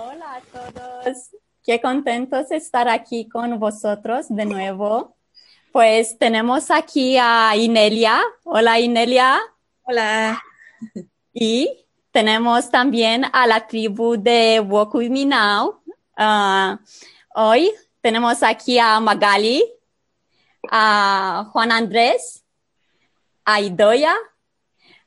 Hola a todos. Qué contentos de estar aquí con vosotros de nuevo. Pues tenemos aquí a Inelia. Hola Inelia. Hola. Y tenemos también a la tribu de Walk With Me Now. Hoy tenemos aquí a Magali, a Juan Andrés, a Idoya,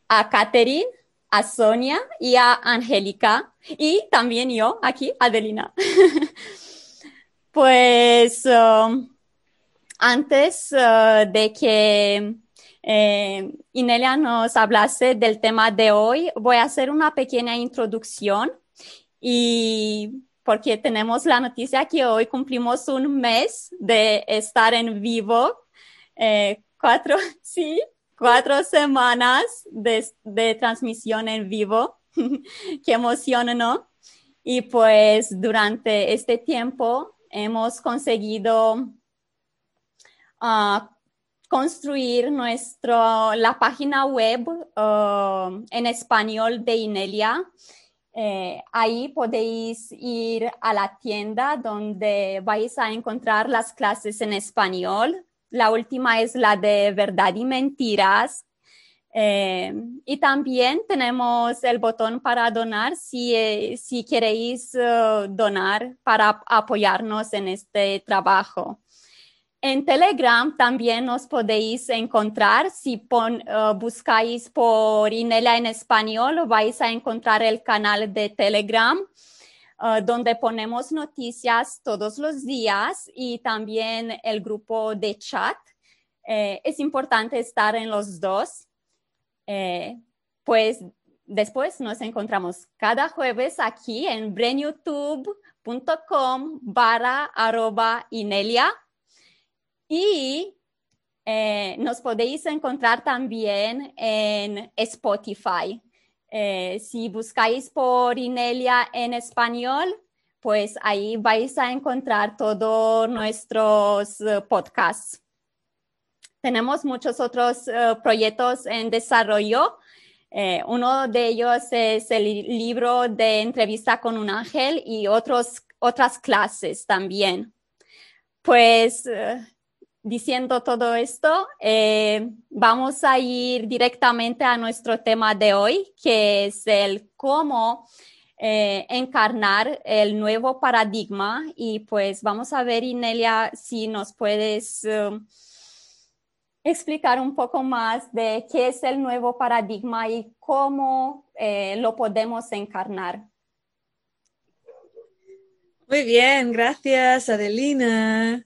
a Catherine, a Sonia y a Angélica y también yo aquí, Adelina. pues um, antes uh, de que eh, Inelia nos hablase del tema de hoy, voy a hacer una pequeña introducción y porque tenemos la noticia que hoy cumplimos un mes de estar en vivo, eh, cuatro, sí, cuatro semanas de, de transmisión en vivo. Qué emoción, ¿no? Y pues durante este tiempo hemos conseguido uh, construir nuestro, la página web uh, en español de Inelia. Eh, ahí podéis ir a la tienda donde vais a encontrar las clases en español. La última es la de verdad y mentiras. Eh, y también tenemos el botón para donar si, eh, si queréis donar para apoyarnos en este trabajo. En Telegram también nos podéis encontrar. Si uh, buscáis por Inelia en español, vais a encontrar el canal de Telegram, donde ponemos noticias todos los días y también el grupo de chat. Eh, es importante estar en los dos. Eh, pues después nos encontramos cada jueves aquí en brainyoutube.com barra arroba Inelia y eh, nos podéis encontrar también en Spotify. Eh, si buscáis por Inelia en español, pues ahí vais a encontrar todos nuestros podcasts. Tenemos muchos otros proyectos en desarrollo. uno de ellos es el libro de entrevista con un ángel y otros, otras clases también. Pues diciendo todo esto, eh, vamos a ir directamente a nuestro tema de hoy, que es el cómo eh, encarnar el nuevo paradigma. Y pues vamos a ver, Inelia, si nos puedes um, explicar un poco más de qué es el nuevo paradigma y cómo eh, lo podemos encarnar. Muy bien, gracias, Adelina.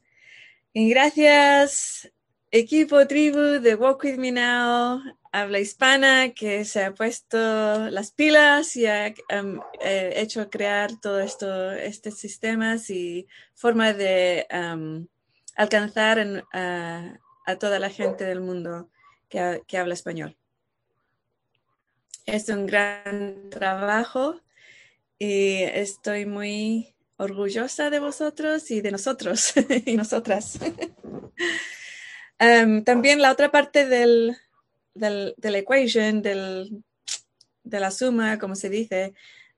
Y gracias, equipo tribu de Walk With Me Now, habla hispana, que se ha puesto las pilas y ha um, eh, hecho crear todo esto, estos sistemas y forma de um, alcanzar a toda la gente del mundo que, que habla español. Es un gran trabajo y estoy muy orgullosa de vosotros y de nosotros y nosotras. Em, también la otra parte del, del, de la equation, del, de la suma, como se dice,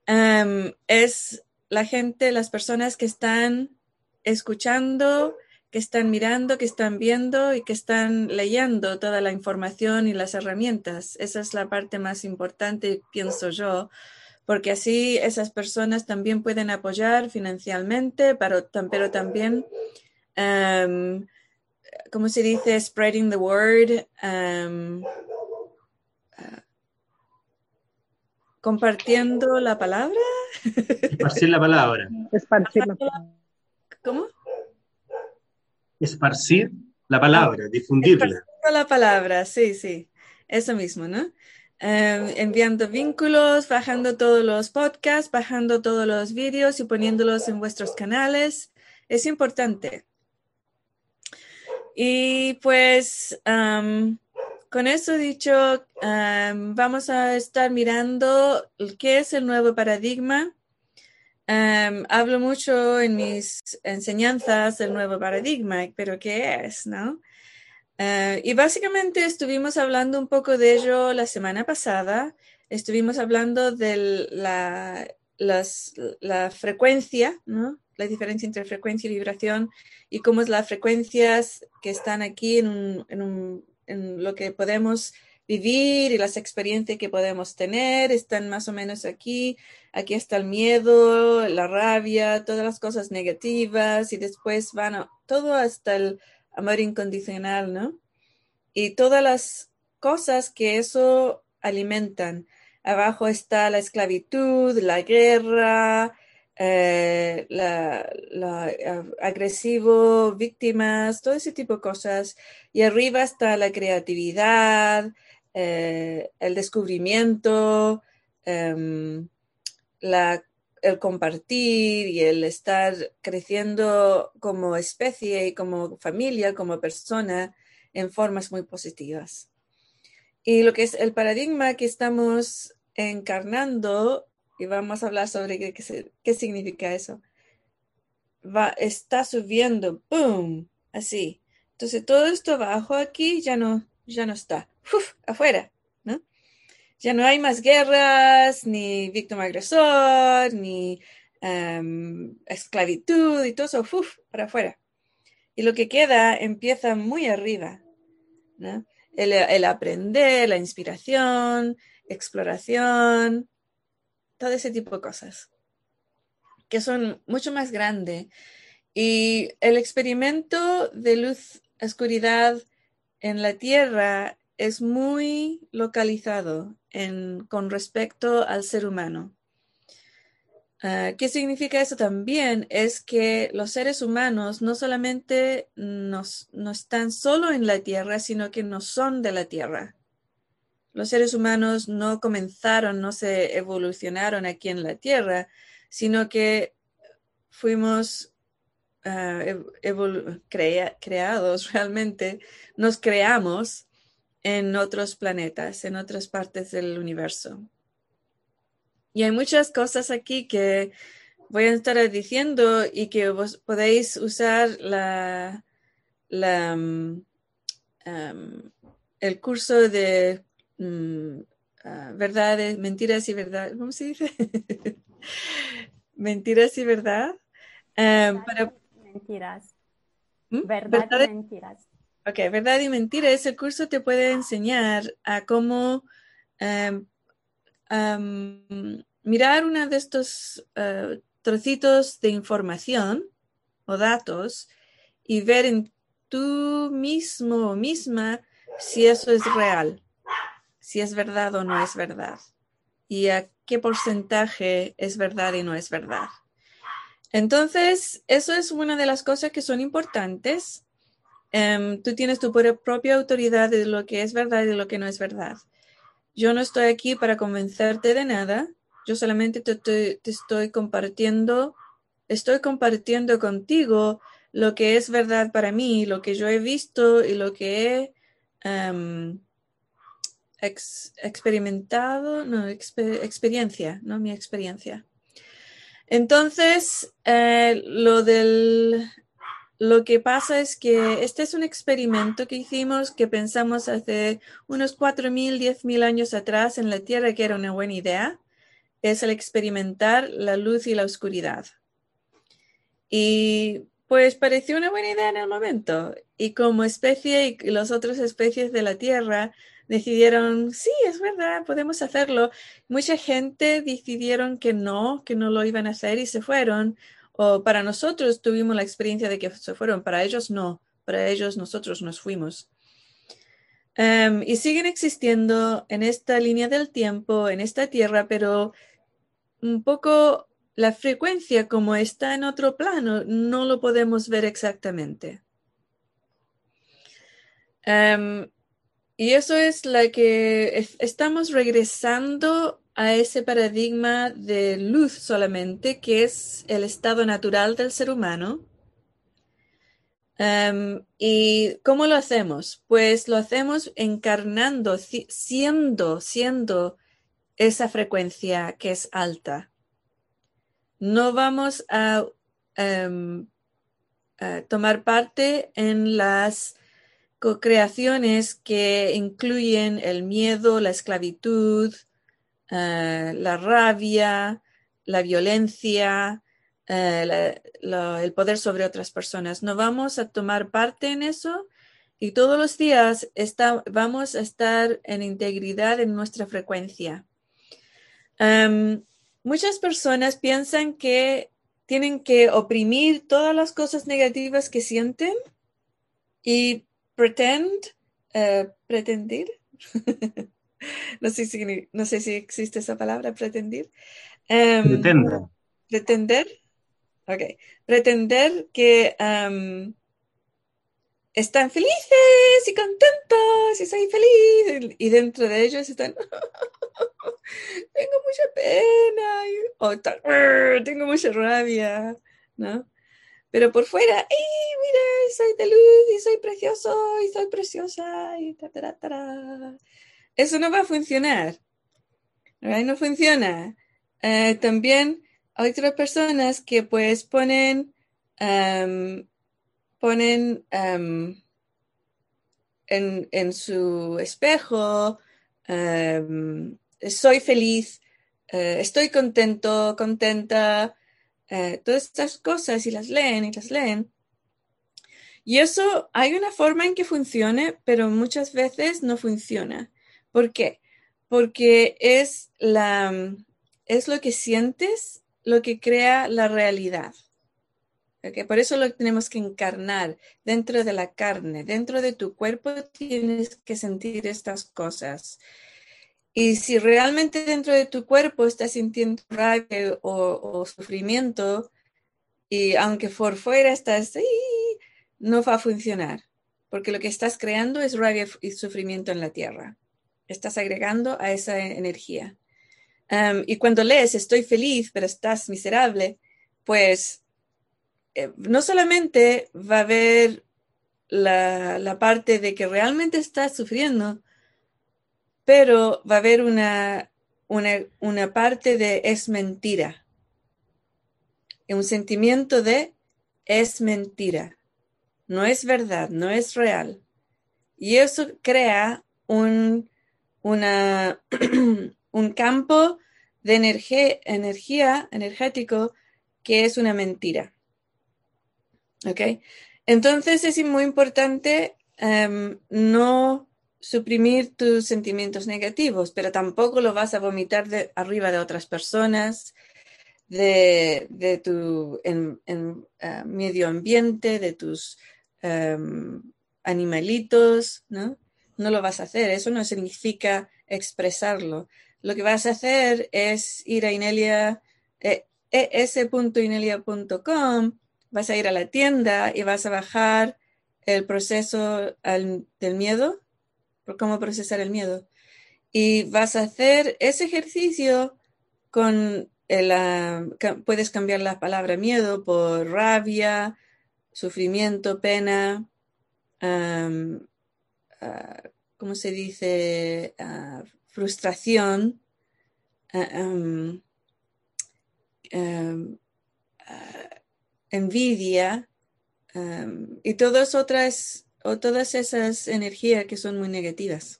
em, es la gente, las personas que están escuchando, que están mirando, que están viendo y que están leyendo toda la información y las herramientas. Esa es la parte más importante, pienso yo, porque así esas personas también pueden apoyar financieramente, pero, pero también, um, ¿cómo se dice? Spreading the word. Um, uh, compartiendo la palabra. Esparcir la palabra. Esparcir la palabra. ¿Cómo? Esparcir la palabra, difundirla. Esparcir la palabra, sí, sí. Eso mismo, ¿no? Em, enviando vínculos, bajando todos los podcasts, bajando todos los vídeos y poniéndolos en vuestros canales. Es importante. Y pues con eso dicho, vamos a estar mirando qué es el nuevo paradigma. Hablo mucho en mis enseñanzas del nuevo paradigma, pero ¿qué es? ¿No? Eh, y básicamente estuvimos hablando un poco de ello la semana pasada. Estuvimos hablando de la la frecuencia, ¿no? la diferencia entre frecuencia y vibración y cómo es las frecuencias que están aquí en, en, lo que podemos vivir y las experiencias que podemos tener están más o menos aquí. Aquí está el miedo, la rabia, todas las cosas negativas y después van todo hasta el amor incondicional, ¿no? Y todas las cosas que eso alimentan. Abajo está la esclavitud, la guerra, eh, la, agresivo, víctimas, todo ese tipo de cosas. Y arriba está la creatividad, eh, el descubrimiento, em, el compartir y el estar creciendo como especie y como familia, como persona, en formas muy positivas. Y lo que es el paradigma que estamos encarnando y vamos a hablar sobre qué, significa eso. Va, está subiendo, ¡boom! Así. Entonces todo esto abajo aquí ya no, ya no está. Uf, afuera, ¿no? Ya no hay más guerras, ni víctima agresor, ni em, esclavitud y todo eso, uf, para afuera. Y lo que queda empieza muy arriba, ¿no? el, el aprender, la inspiración, exploración, todo ese tipo de cosas que son mucho más grandes. Y el experimento de luz-oscuridad en la Tierra es muy localizado en, con respecto al ser humano. Ah, ¿Qué significa eso también? Es que los seres humanos no solamente no están solo en la Tierra, sino que no son de la Tierra los seres humanos no comenzaron, no se evolucionaron aquí en la Tierra, sino que fuimos ah, creados realmente, nos creamos en otros planetas, en otras partes del universo. Y hay muchas cosas aquí que voy a estar diciendo y que vos podéis usar la, mm, el curso de Mm, ah, verdades, mentiras y verdad, ¿cómo se dice? mentiras y verdad. Em, mentiras. ¿Mm? Verdad, y mentiras. Ok, verdad y mentiras. El curso te puede enseñar a cómo em, mirar uno de estos uh, trocitos de información o datos y ver en tú mismo o misma si eso es real si es verdad o no es verdad y a qué porcentaje es verdad y no es verdad. Entonces, eso es una de las cosas que son importantes. Em, tú tienes tu propia autoridad de lo que es verdad y de lo que no es verdad. Yo no estoy aquí para convencerte de nada. Yo solamente te, estoy compartiendo, estoy compartiendo contigo lo que es verdad para mí, lo que yo he visto y lo que he em, experimentado, no, experiencia, ¿no? Mi experiencia. Entonces, eh, lo del, lo que pasa es que este es un experimento que hicimos que pensamos hace unos 4.000, 10.000 años atrás en la Tierra que era una buena idea. Es el experimentar la luz y la oscuridad. Y pues pareció una buena idea en el momento. Y como especie y las otras especies de la Tierra decidieron, sí, es verdad, podemos hacerlo. Mucha gente decidieron que no, que no lo iban a hacer y se fueron. O para nosotros tuvimos la experiencia de que se fueron, para ellos no, para ellos nosotros nos fuimos. Em, y siguen existiendo en esta línea del tiempo, en esta tierra, pero un poco la frecuencia como está en otro plano, no lo podemos ver exactamente. Um, y eso es la que estamos regresando a ese paradigma de luz solamente, que es el estado natural del ser humano. Em, ¿Y cómo lo hacemos? Pues lo hacemos encarnando, siendo, siendo esa frecuencia que es alta. No vamos a, em, a tomar parte en las co-creaciones que incluyen el miedo, la esclavitud, eh, la rabia, la violencia, eh, el poder sobre otras personas. No vamos a tomar parte en eso y todos los días vamos a estar en integridad en nuestra frecuencia. Em, muchas personas piensan que tienen que oprimir todas las cosas negativas que sienten y pretend, uh, pretender. no, sé si, no sé si existe esa palabra, pretender. Um, Pretender. Ok. Pretender que um, están felices y contentos y soy feliz. Y dentro de ellos están, tengo mucha pena o tengo mucha rabia, ¿no? Pero por fuera, ¡ay, mira, soy de luz y soy precioso y soy preciosa! Y ta, ta, ta, Eso no va a funcionar. No funciona. Eh, también hay otras personas que pues ponen, um, ponen um, en, su espejo, um, soy feliz, uh, estoy contento, contenta, eh, todas estas cosas y las leen y las leen. Y eso hay una forma en que funcione, pero muchas veces no funciona. ¿Por qué? Porque es, la, es lo que sientes lo que crea la realidad. Por eso lo tenemos que encarnar dentro de la carne, dentro de tu cuerpo tienes que sentir estas cosas. Y si realmente dentro de tu cuerpo estás sintiendo rabia o, sufrimiento, y aunque por fuera estás, no va a funcionar, porque lo que estás creando es rabia y sufrimiento en la tierra. Estás agregando a esa energía. y cuando lees estoy feliz, pero estás miserable, pues eh, no solamente va a haber la, parte de que realmente estás sufriendo, pero va a haber una, una, parte de es mentira. Un sentimiento de es mentira. No es verdad, no es real. Y eso crea un, una, un campo de energía, energía energético que es una mentira. ¿Ok? Entonces es muy importante em, no suprimir tus sentimientos negativos, pero tampoco lo vas a vomitar de arriba de otras personas, de, tu en, eh, medio ambiente, de tus em, animalitos, ¿no? No lo vas a hacer, eso no significa expresarlo. Lo que vas a hacer es ir a Inelia, eh, es.inelia.com, vas a ir a la tienda y vas a bajar el proceso del miedo, cómo procesar el miedo. Y vas a hacer ese ejercicio con el, ah, puedes cambiar la palabra miedo por rabia, sufrimiento, pena, ah, ¿cómo se dice? Ah, frustración, envidia y todas otras o todas esas energías que son muy negativas.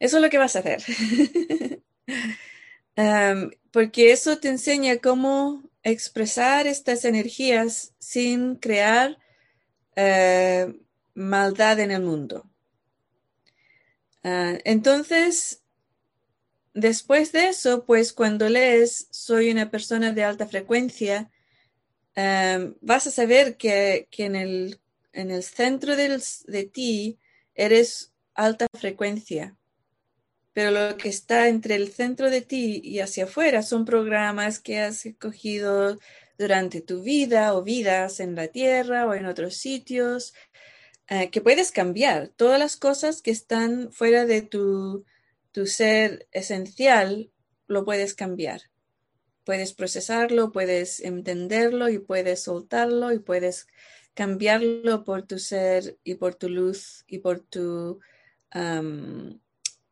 Eso es lo que vas a hacer. porque eso te enseña cómo expresar estas energías sin crear eh, maldad en el mundo. Ah, entonces, después de eso, pues cuando lees Soy una persona de alta frecuencia, vas a saber que, que en el en el centro de ti eres alta frecuencia, pero lo que está entre el centro de ti y hacia afuera son programas que has escogido durante tu vida o vidas en la tierra o en otros sitios, eh, que puedes cambiar. Todas las cosas que están fuera de tu, tu ser esencial, lo puedes cambiar. Puedes procesarlo, puedes entenderlo y puedes soltarlo y puedes cambiarlo por tu ser y por tu luz y por tu um,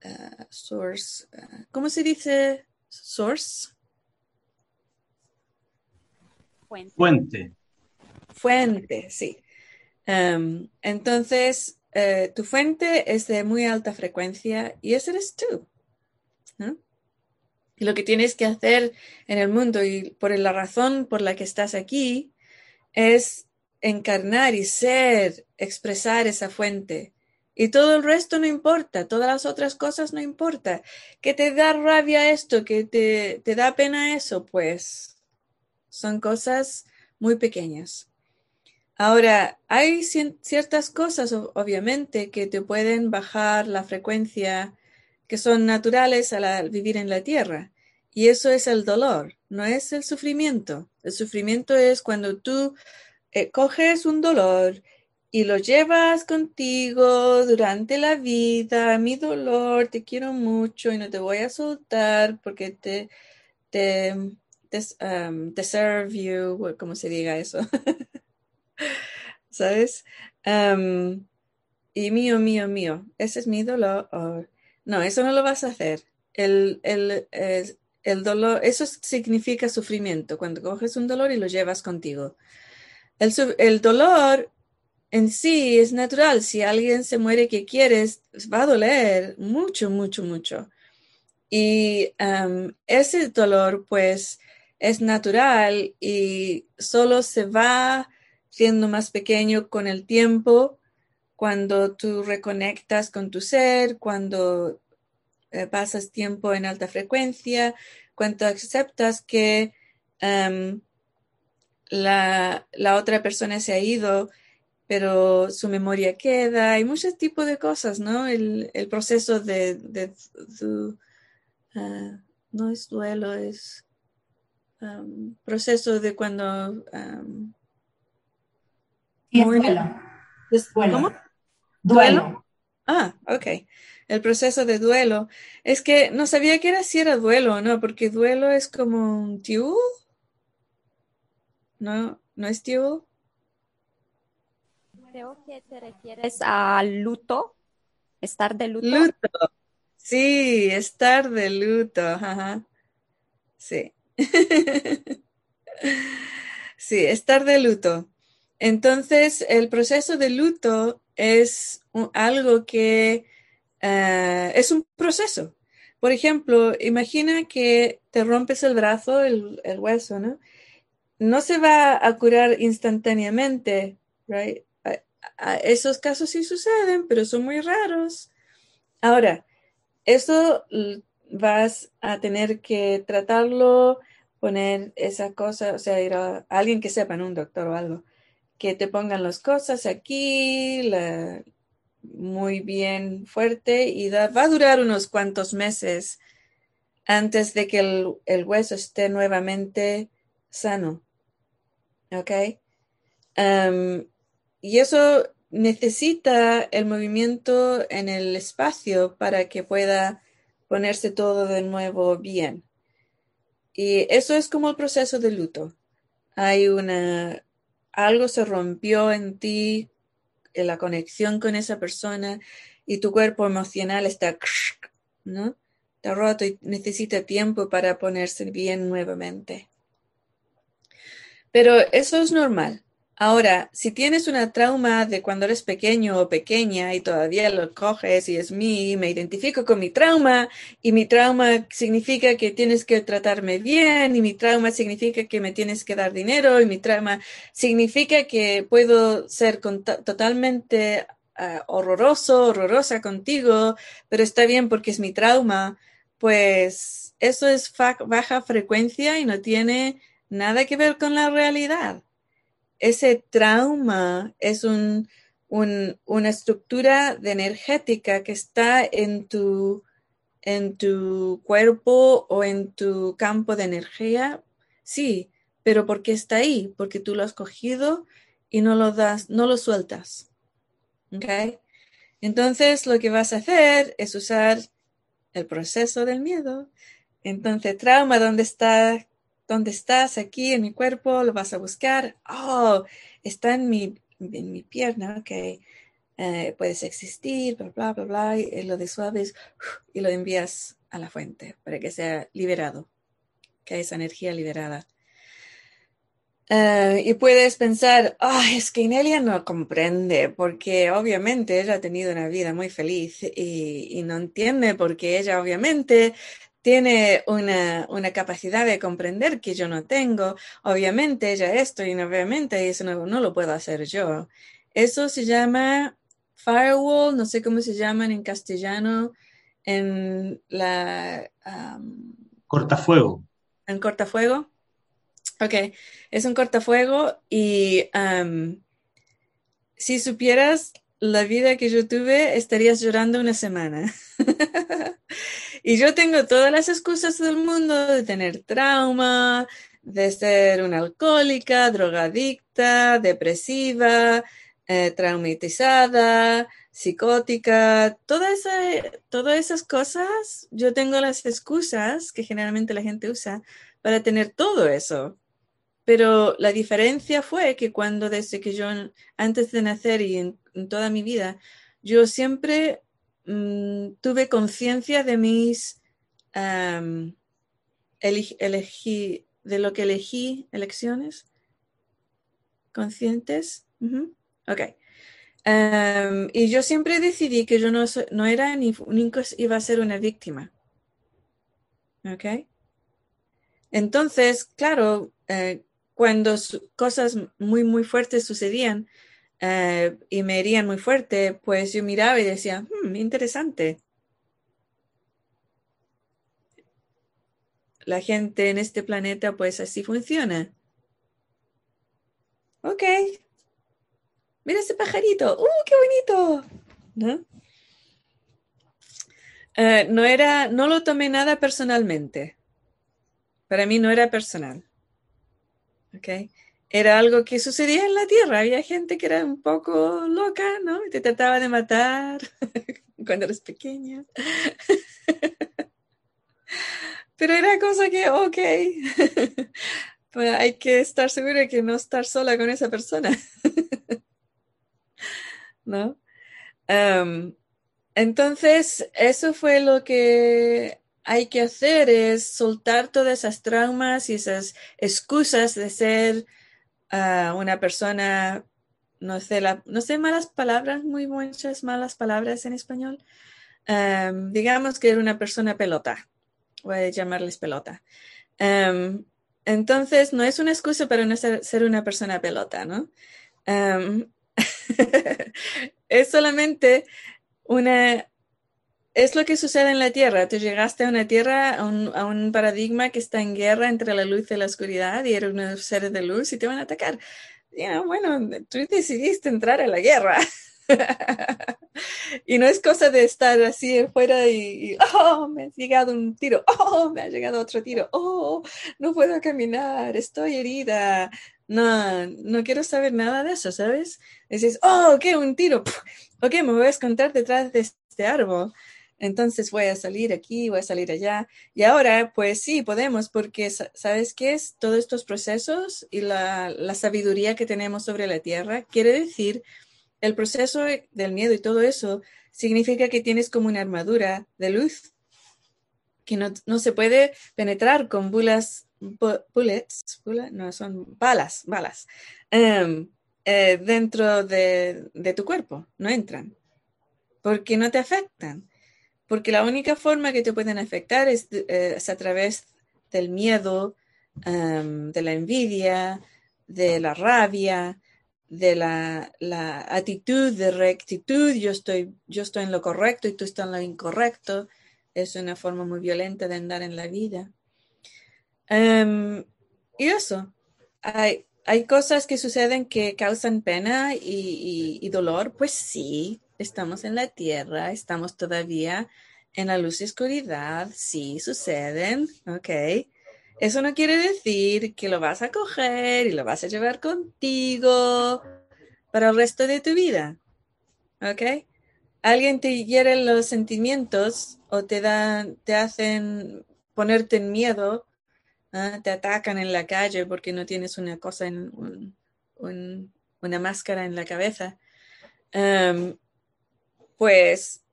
uh, source. Uh, ¿Cómo se dice source? Fuente. Fuente, sí. Um, entonces, uh, tu fuente es de muy alta frecuencia y ese eres tú. Y lo que tienes que hacer en el mundo y por la razón por la que estás aquí es encarnar y ser, expresar esa fuente. Y todo el resto no importa, todas las otras cosas no importa. ¿Que te da rabia esto? ¿Que te, te da pena eso? Pues son cosas muy pequeñas. Ahora, hay ciertas cosas, obviamente, que te pueden bajar la frecuencia, que son naturales al vivir en la Tierra. Y eso es el dolor, no es el sufrimiento. El sufrimiento es cuando tú eh, coges un dolor y lo llevas contigo durante la vida. Mi dolor, te quiero mucho y no te voy a soltar porque te, te, um, serve you, como se diga eso. ¿Sabes? Um, y mío, mío, mío, ese es mi dolor. no, eso no lo vas a hacer. El, el, el dolor, eso significa sufrimiento, cuando coges un dolor y lo llevas contigo. El, dolor en sí es natural. Si alguien se muere que quieres, va a doler mucho, mucho, mucho. Y ese dolor, pues, es natural y solo se va siendo más pequeño con el tiempo, cuando tú reconectas con tu ser, cuando eh, pasas tiempo en alta frecuencia, cuando aceptas que em, la, otra persona se ha ido, pero su memoria queda, hay muchos tipos de cosas, ¿no? El, proceso de, ah, no es duelo, es um, proceso de cuando... Um, duelo. ¿Cómo? Duelo. Ah, ok. El proceso de duelo. Es que no sabía que era si era duelo o no, porque duelo es como un tío. ¿No? ¿No es tío? Creo que te refieres a luto, estar de luto. Luto. Sí, estar de luto. Ajá. Sí. sí, estar de luto. Entonces, el proceso de luto es algo que eh, es un proceso. Por ejemplo, imagina que te rompes el brazo, el, hueso, ¿no? No se va a curar instantáneamente, right? esos casos sí suceden, pero son muy raros. Ahora, eso vas a tener que tratarlo, poner esa cosa, o sea, ir a, alguien que sepa, un doctor o algo, que te pongan las cosas aquí, muy bien fuerte y va a durar unos cuantos meses antes de que el, hueso esté nuevamente sano. ¿Ok? y eso necesita el movimiento en el espacio para que pueda ponerse todo de nuevo bien. Y eso es como el proceso de luto. Hay una, algo se rompió en ti, en la conexión con esa persona y tu cuerpo emocional está, ¿no? Está roto y necesita tiempo para ponerse bien nuevamente. Pero eso es normal. Ahora, si tienes una trauma de cuando eres pequeño o pequeña y todavía lo coges y es mí, me identifico con mi trauma y mi trauma significa que tienes que tratarme bien y mi trauma significa que me tienes que dar dinero y mi trauma significa que puedo ser totalmente ah, horroroso, horrorosa contigo, pero está bien porque es mi trauma, pues eso es baja frecuencia y no tiene nada que ver con la realidad ese trauma es una estructura de energética que está en tu, en tu cuerpo o en tu campo de energía. Sí, pero ¿por qué está ahí? Porque tú lo has cogido y no lo das, no lo sueltas. ¿Ok? Entonces lo que vas a hacer es usar el proceso del miedo. Entonces, trauma, ¿dónde está? ¿Dónde estás? Aquí en mi cuerpo, lo vas a buscar. Oh, está en mi, en mi pierna, ok. Eh, puedes existir, bla, bla, bla, bla, y lo disuaves y lo envías a la fuente para que sea liberado, que esa energía liberada. Eh, y puedes pensar, ah, es que Inelia no comprende, porque obviamente ella ha tenido una vida muy feliz y, y no entiende porque ella obviamente tiene una, capacidad de comprender que yo no tengo. Obviamente ella esto y obviamente eso no, lo puedo hacer yo. Eso se llama firewall, no sé cómo se llaman en castellano, en la... cortafuego. En cortafuego. Ok, es un cortafuego y si supieras la vida que yo tuve, estarías llorando una semana. y yo tengo todas las excusas del mundo de tener trauma, de ser una alcohólica, drogadicta, depresiva, eh, traumatizada, psicótica, todas esas cosas, yo tengo las excusas que generalmente la gente usa para tener todo eso. Pero la diferencia fue que cuando desde que yo, antes de nacer y en, toda mi vida, yo siempre mm, tuve conciencia de mis, elegí, de lo que elegí, elecciones conscientes. Ok. y yo siempre decidí que yo no, no era ni nunca iba a ser una víctima. Ok. Entonces, claro, eh, cuando cosas muy, muy fuertes sucedían eh, y me herían muy fuerte, pues yo miraba y decía, hmm, interesante. La gente en este planeta, pues así funciona. Ok. Mira ese pajarito. ¡Uh, qué bonito! ¿No? Eh, no era, no lo tomé nada personalmente. Para mí no era personal. ¿Ok? Era algo que sucedía en la Tierra. Había gente que era un poco loca, ¿no? Y te trataba de matar cuando eres pequeña. Pero era cosa que, ok, pues hay que estar seguro de que no estar sola con esa persona. ¿No? entonces, eso fue lo que hay que hacer es soltar todas esas traumas y esas excusas de ser ah, una persona, no sé, no sé malas palabras, muy muchas malas palabras en español. digamos que era una persona pelota, voy a llamarles pelota. entonces, no es una excusa para no ser, ser una persona pelota, ¿no? es solamente una es lo que sucede en la Tierra. Tú llegaste a una Tierra, a un, paradigma que está en guerra entre la luz y la oscuridad y eres unos seres de luz y te van a atacar. bueno, tú decidiste entrar a la guerra. y no es cosa de estar así afuera y, oh, me ha llegado un tiro, oh, me ha llegado otro tiro, oh, no puedo caminar, estoy herida. No, no quiero saber nada de eso, ¿sabes? Dices, oh, ¿qué? Un tiro. Ok, me voy a esconder detrás de este árbol entonces voy a salir aquí, voy a salir allá. Y ahora, pues sí, podemos, porque ¿sabes qué es? Todos estos procesos y la, sabiduría que tenemos sobre la Tierra quiere decir, el proceso del miedo y todo eso significa que tienes como una armadura de luz que no, se puede penetrar con bullets, bullets, no, son balas, balas, em, eh, dentro de, de tu cuerpo, no entran, porque no te afectan porque la única forma que te pueden afectar es, eh, a través del miedo, de la envidia, de la rabia, de la, actitud de rectitud, yo estoy, yo estoy en lo correcto y tú estás en lo incorrecto. Es una forma muy violenta de andar en la vida. y eso, hay, hay cosas que suceden que causan pena y, dolor, pues sí, estamos en la tierra, estamos todavía en la luz y oscuridad, sí suceden, ok. Eso no quiere decir que lo vas a coger y lo vas a llevar contigo para el resto de tu vida, ok. Alguien te hiere los sentimientos o te dan, te hacen ponerte en miedo, ¿ah? te atacan en la calle porque no tienes una cosa en una máscara en la cabeza. Em, pues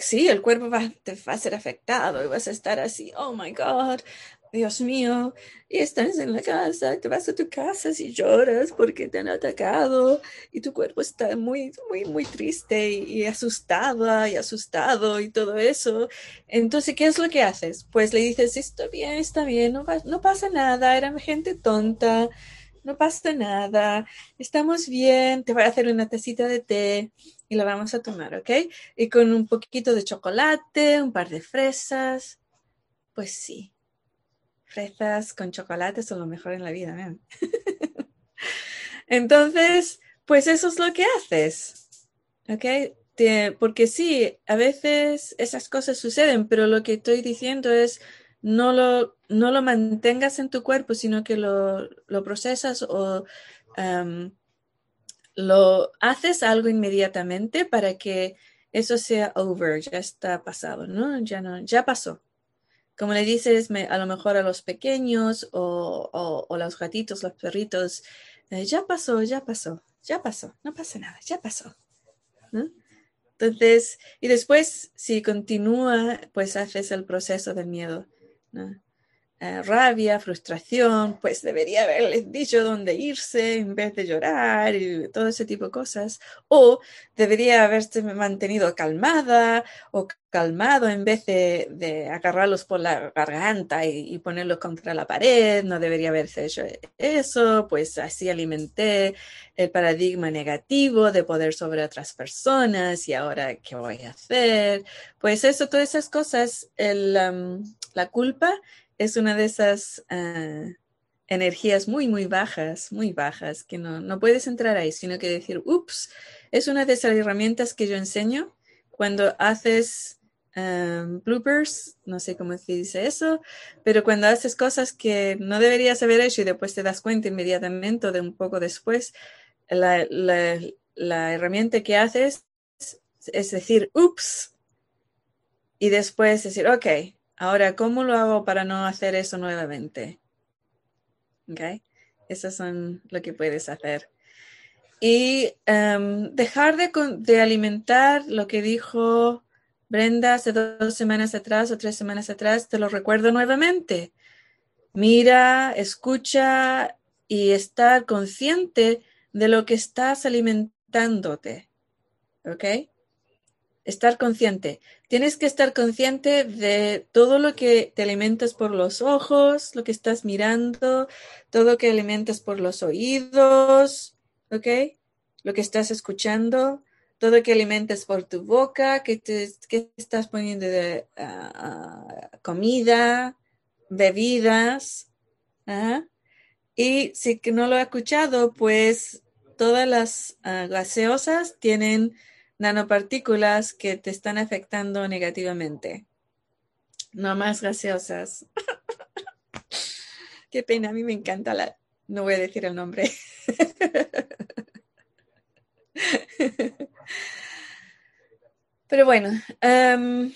sí, el cuerpo va, te va a ser afectado y vas a estar así, oh my God, Dios mío, y estás en la casa, te vas a tu casa y lloras porque te han atacado y tu cuerpo está muy, muy, muy triste y, asustada y asustado y todo eso. Entonces, ¿qué es lo que haces? Pues le dices, está bien, está bien, no, no pasa nada, era gente tonta, no pasa nada, estamos bien, te voy a hacer una tacita de té y la vamos a tomar, ¿ok? Y con un poquito de chocolate, un par de fresas, pues sí fresas con chocolate son lo mejor en la vida. Entonces, pues eso es lo que haces. ¿Ok? porque sí, a veces esas cosas suceden, pero lo que estoy diciendo es no lo, no lo mantengas en tu cuerpo, sino que lo, procesas o lo haces algo inmediatamente para que eso sea over, ya está pasado, ¿no? Ya no, ya pasó como le dices a lo mejor a los pequeños o, o, los gatitos, los perritos, eh, ya pasó, ya pasó, ya pasó, no pasa nada, ya pasó. Entonces, y después, si continúa, pues haces el proceso del miedo. Eh, rabia, frustración, pues debería haberles dicho dónde irse en vez de llorar y todo ese tipo de cosas. O debería haberse mantenido calmada o calmado en vez de, agarrarlos por la garganta y, ponerlos contra la pared. No debería haberse hecho eso, pues así alimenté el paradigma negativo de poder sobre otras personas y ahora, ¿qué voy a hacer? Pues eso, todas esas cosas, el, la culpa es una de esas ah, energías muy, muy bajas, muy bajas, que no, no puedes entrar ahí, sino que decir, ups, es una de esas herramientas que yo enseño cuando haces bloopers, no sé cómo se dice eso, pero cuando haces cosas que no deberías haber hecho y después te das cuenta inmediatamente o de un poco después, la, la herramienta que haces es decir, ups, y después decir, ok, Ahora, ¿cómo lo hago para no hacer eso nuevamente? ¿Ok? Eso son lo que puedes hacer. Y em, dejar de, alimentar lo que dijo Brenda hace dos semanas atrás o tres semanas atrás, te lo recuerdo nuevamente. Mira, escucha y estar consciente de lo que estás alimentándote. ¿Ok? estar consciente. Tienes que estar consciente de todo lo que te alimentas por los ojos, lo que estás mirando, todo lo que alimentas por los oídos, ¿ok? Lo que estás escuchando, todo lo que alimentas por tu boca, que, te, estás poniendo de ah, ah, comida, bebidas. ¿ah? Y si no lo he escuchado, pues todas las gaseosas tienen nanopartículas que te están afectando negativamente. No más gaseosas. Qué pena, a mí me encanta la... No voy a decir el nombre. Pero bueno, um,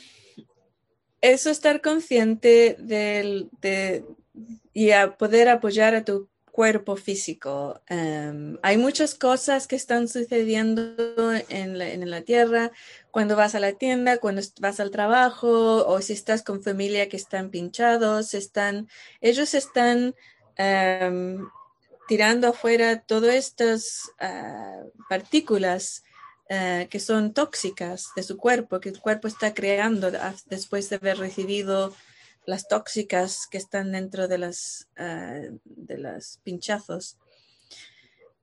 eso estar consciente del, de, y a poder apoyar a tu cuerpo físico. Em, hay muchas cosas que están sucediendo en la, tierra cuando vas a la tienda, cuando vas al trabajo o si estás con familia que están pinchados, están, ellos están em, tirando afuera todas estas ah, partículas eh, que son tóxicas de su cuerpo, que el cuerpo está creando después de haber recibido las tóxicas que están dentro de las, eh, de los pinchazos.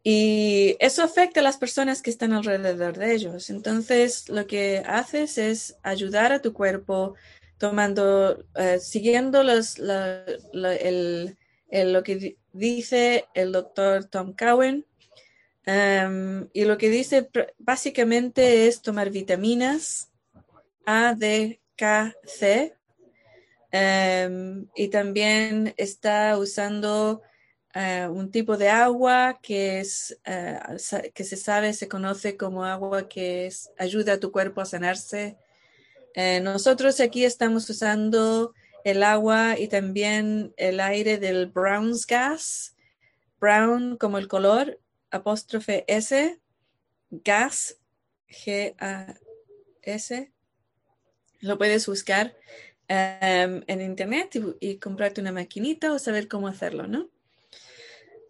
Y eso afecta a las personas que están alrededor de ellos. Entonces, lo que haces es ayudar a tu cuerpo tomando, eh, siguiendo los, el, lo que dice el doctor Tom Cowen. Em, y lo que dice básicamente es tomar vitaminas A, D, K, C Em, y también está usando eh, un tipo de agua que, es, eh, que se sabe, se conoce como agua que ayuda a tu cuerpo a sanarse. Eh, nosotros aquí estamos usando el agua y también el aire del Brown's Gas, brown como el color, apóstrofe S, gas, G-A-S. Lo puedes buscar em, en internet y, comprarte una maquinita o saber cómo hacerlo, ¿no?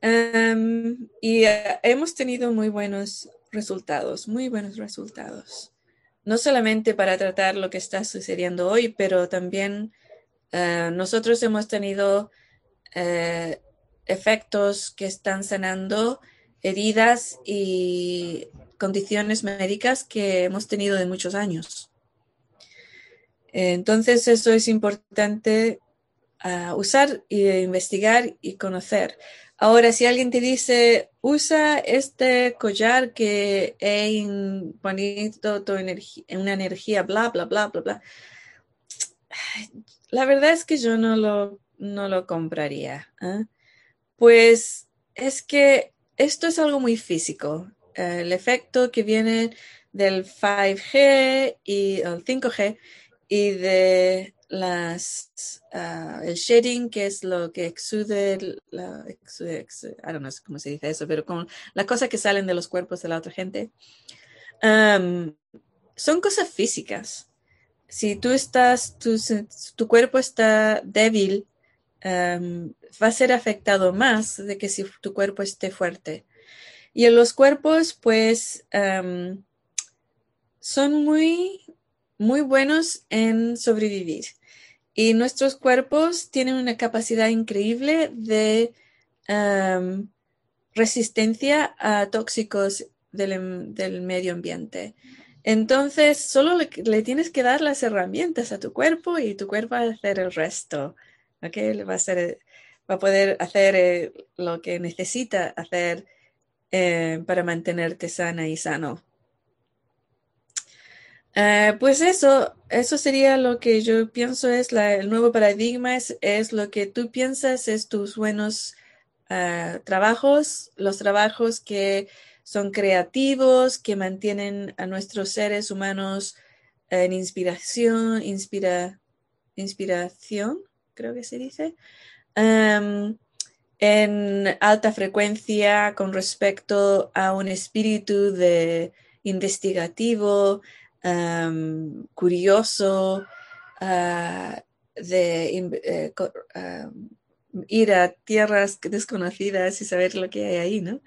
Em, y eh, hemos tenido muy buenos resultados, muy buenos resultados. No solamente para tratar lo que está sucediendo hoy, pero también eh, nosotros hemos tenido eh, efectos que están sanando heridas y condiciones médicas que hemos tenido de muchos años. Entonces, eso es importante ah, usar e investigar y conocer. Ahora, si alguien te dice, usa este collar que es bonito, tu energía, una energía, bla, bla, bla, bla, bla. La verdad es que yo no lo, no lo compraría. ¿eh? Pues es que esto es algo muy físico. el efecto que viene del 5G y el 5G y de las ah, el shading que es lo que exude, la, exude, I don't know cómo se dice eso, pero con las cosas que salen de los cuerpos de la otra gente, son cosas físicas. Si tú estás, tu, tu cuerpo está débil, va a ser afectado más de que si tu cuerpo esté fuerte. Y en los cuerpos, pues, son muy muy buenos en sobrevivir. Y nuestros cuerpos tienen una capacidad increíble de resistencia a tóxicos del, medio ambiente. Entonces, solo le, tienes que dar las herramientas a tu cuerpo y tu cuerpo va a hacer el resto. ¿okay? Va, a va a poder hacer eh, lo que necesita hacer eh, para mantenerte sana y sano. Eh, pues eso, eso sería lo que yo pienso es el nuevo paradigma, es, lo que tú piensas, es tus buenos eh, trabajos, los trabajos que son creativos, que mantienen a nuestros seres humanos en inspiración, inspira, inspiración, creo que se dice, em, en alta frecuencia con respecto a un espíritu de investigativo, curioso ah, de eh, ir a tierras desconocidas y saber lo que hay ahí, ¿no?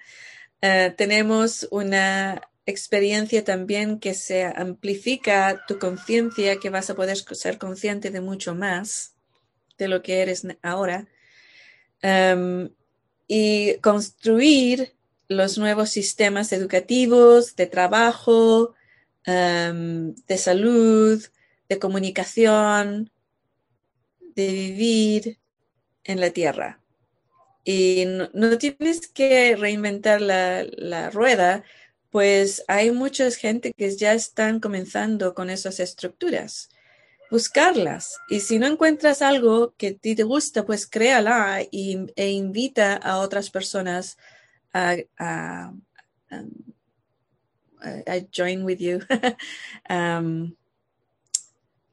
Ah, tenemos una experiencia también que se amplifica tu conciencia, que vas a poder ser consciente de mucho más de lo que eres ahora. y construir los nuevos sistemas educativos, de trabajo, Em, de salud, de comunicación, de vivir en la tierra. Y no, tienes que reinventar la, rueda, pues hay mucha gente que ya están comenzando con esas estructuras. Buscarlas. Y si no encuentras algo que a ti te gusta, pues créala e invita a otras personas a, I join with you. um,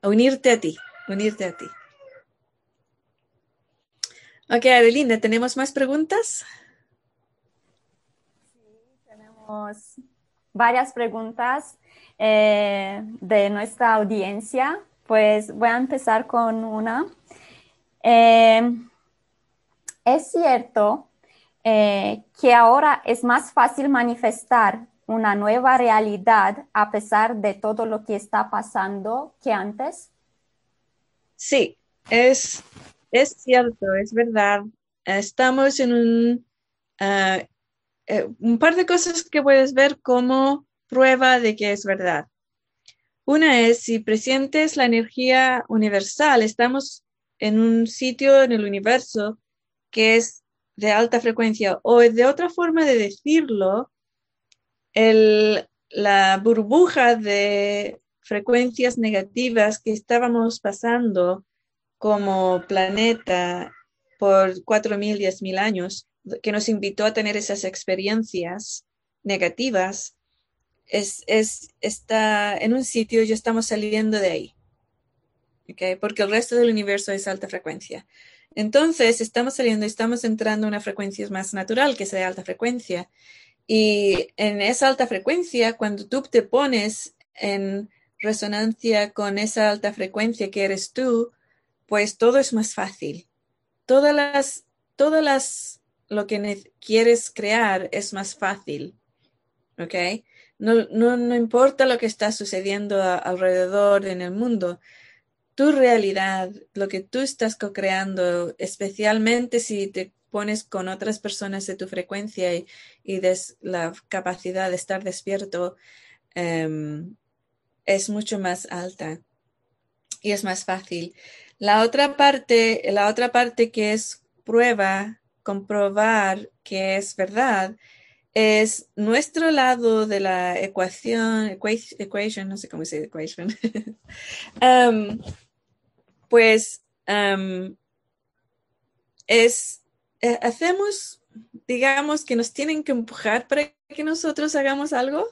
unirte a ti, unirte a ti. Ok, Adelina, ¿tenemos más preguntas? Sí, tenemos varias preguntas eh, de nuestra audiencia. Pues voy a empezar con una. Eh, es cierto eh, que ahora es más fácil manifestar una nueva realidad a pesar de todo lo que está pasando que antes? Sí, es, es cierto, es verdad. Estamos en un, ah, eh, un par de cosas que puedes ver como prueba de que es verdad. Una es si presientes la energía universal, estamos en un sitio en el universo que es de alta frecuencia o de otra forma de decirlo, la burbuja de frecuencias negativas que estábamos pasando como planeta por 4.000, 10.000 años, que nos invitó a tener esas experiencias negativas, es, está en un sitio y estamos saliendo de ahí. Porque el resto del universo es alta frecuencia. Entonces, estamos saliendo, estamos entrando a una frecuencia más natural, que es de alta frecuencia. Y en esa alta frecuencia, cuando tú te pones en resonancia con esa alta frecuencia que eres tú, pues todo es más fácil. Todas las, todas las, lo que quieres crear es más fácil. ¿Ok? No, no, no importa lo que está sucediendo alrededor en el mundo, tu realidad, lo que tú estás co-creando, especialmente si te con otras personas de tu frecuencia y, y la capacidad de estar despierto, em, es mucho más alta y es más fácil. La otra parte, la otra parte que es prueba, comprobar que es verdad, es nuestro lado de la ecuación, equation, no sé cómo se dice equation, um, pues um, es, eh, hacemos, digamos, que nos tienen que empujar para que nosotros hagamos algo.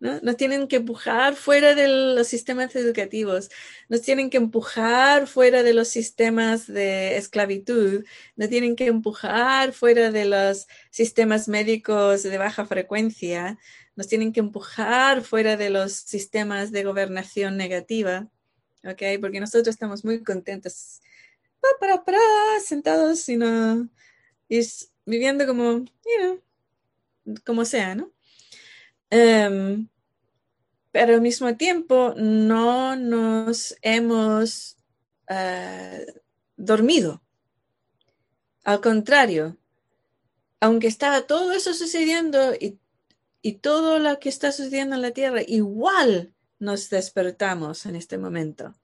¿no? Nos tienen que empujar fuera de los sistemas educativos, nos tienen que empujar fuera de los sistemas de esclavitud, nos tienen que empujar fuera de los sistemas médicos de baja frecuencia, nos tienen que empujar fuera de los sistemas de gobernación negativa, ¿ok? Porque nosotros estamos muy contentos, para, para, sentados y, y viviendo como, you como sea, ¿no? Em, pero al mismo tiempo no nos hemos eh, dormido. Al contrario, aunque estaba todo eso sucediendo y, y todo lo que está sucediendo en la Tierra, igual nos despertamos en este momento.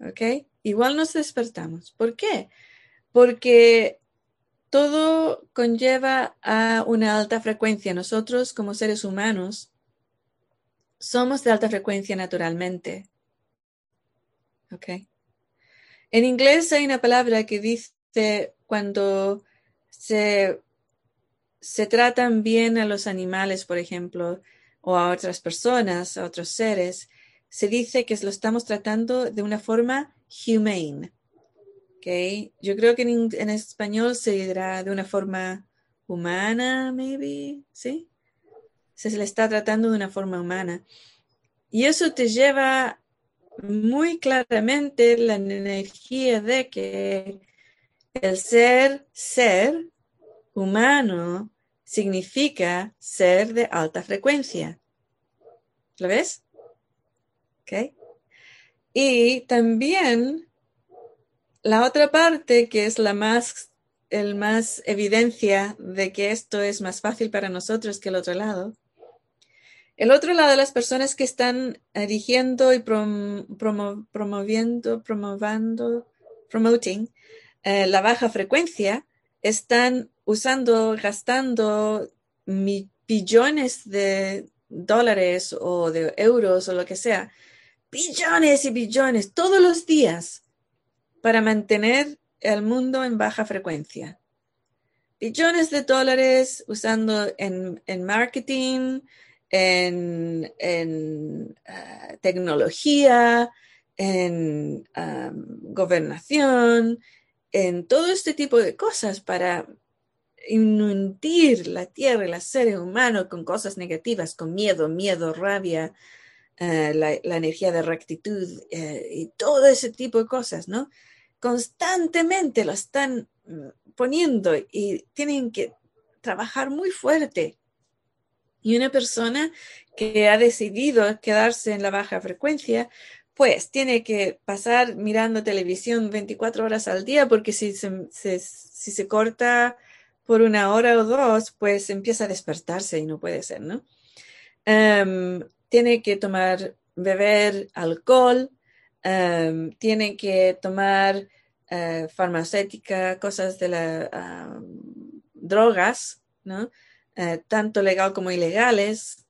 ¿Ok? Igual nos despertamos. ¿Por qué? Porque todo conlleva a una alta frecuencia. Nosotros como seres humanos somos de alta frecuencia naturalmente. ¿Ok? En inglés hay una palabra que dice cuando se, se tratan bien a los animales, por ejemplo, o a otras personas, a otros seres, se dice que lo estamos tratando de una forma humane. Yo creo que en, español se dirá de una forma humana, maybe, ¿sí? Se le está tratando de una forma humana. Y eso te lleva muy claramente la energía de que el ser, ser humano, significa ser de alta frecuencia. ¿Lo ves? ¿Ok? Y también la otra parte, que es la más, el más evidencia de que esto es más fácil para nosotros que el otro lado. El otro lado, las personas que están dirigiendo y promoviendo, promovando, promoting eh, la baja frecuencia, están usando, gastando billones de dólares o de euros o lo que sea, billones y billones todos los días para mantener el mundo en baja frecuencia. Billones de dólares usando en, marketing, en, eh, tecnología, en gobernación, en todo este tipo de cosas para inundir la tierra y los seres humanos con cosas negativas, con miedo, miedo, rabia, eh, la, energía de rectitud eh, y todo ese tipo de cosas, ¿no? Constantemente lo están mm, poniendo y tienen que trabajar muy fuerte. Y una persona que ha decidido quedarse en la baja frecuencia, pues tiene que pasar mirando televisión 24 horas al día porque si se, si se corta por una hora o dos, pues empieza a despertarse y no puede ser, ¿no? Em, tiene que tomar, beber alcohol, Em, tienen que tomar uh, farmacéutica, cosas de las drogas, ¿no? Eh, tanto legal como ilegales,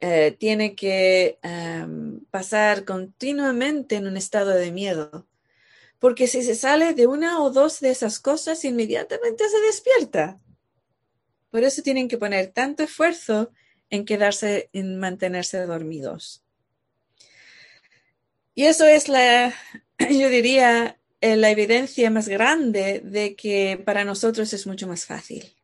eh, tiene que em, pasar continuamente en un estado de miedo. Porque si se sale de una o dos de esas cosas, inmediatamente se despierta. Por eso tienen que poner tanto esfuerzo en quedarse, en mantenerse dormidos. Y eso es la, yo diría, eh, la evidencia más grande de que para nosotros es mucho más fácil.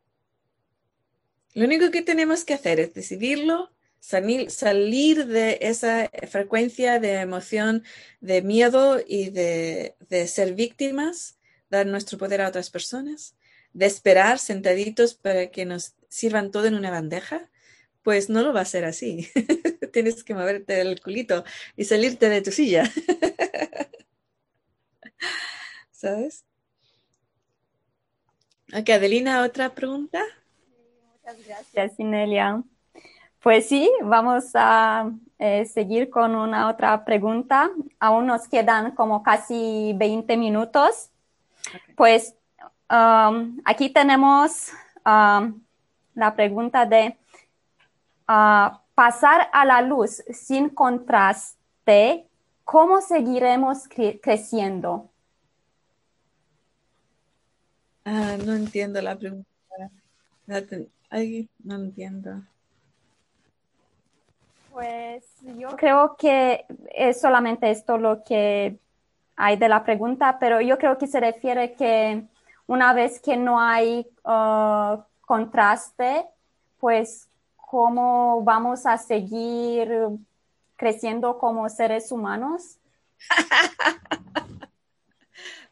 Lo único que tenemos que hacer es decidirlo, salir, salir de esa frecuencia de emoción, de miedo y de, de ser víctimas, dar nuestro poder a otras personas, de esperar sentaditos para que nos sirvan todo en una bandeja, pues no lo va a ser así. Tienes que moverte del culito y salirte de tu silla. ¿Sabes? Ok, Adelina, ¿otra pregunta? Muchas gracias, Inelia. Pues sí, vamos a eh, seguir con una otra pregunta. Aún nos quedan como casi 20 minutos. Pues um, aquí tenemos um, la pregunta de uh, pasar a la luz sin contraste, ¿cómo seguiremos creciendo? Ah, no entiendo la pregunta. no entiendo. Pues yo creo que es solamente esto lo que hay de la pregunta, pero yo creo que se refiere que una vez que no hay uh, contraste, pues cómo vamos a seguir creciendo como seres humanos.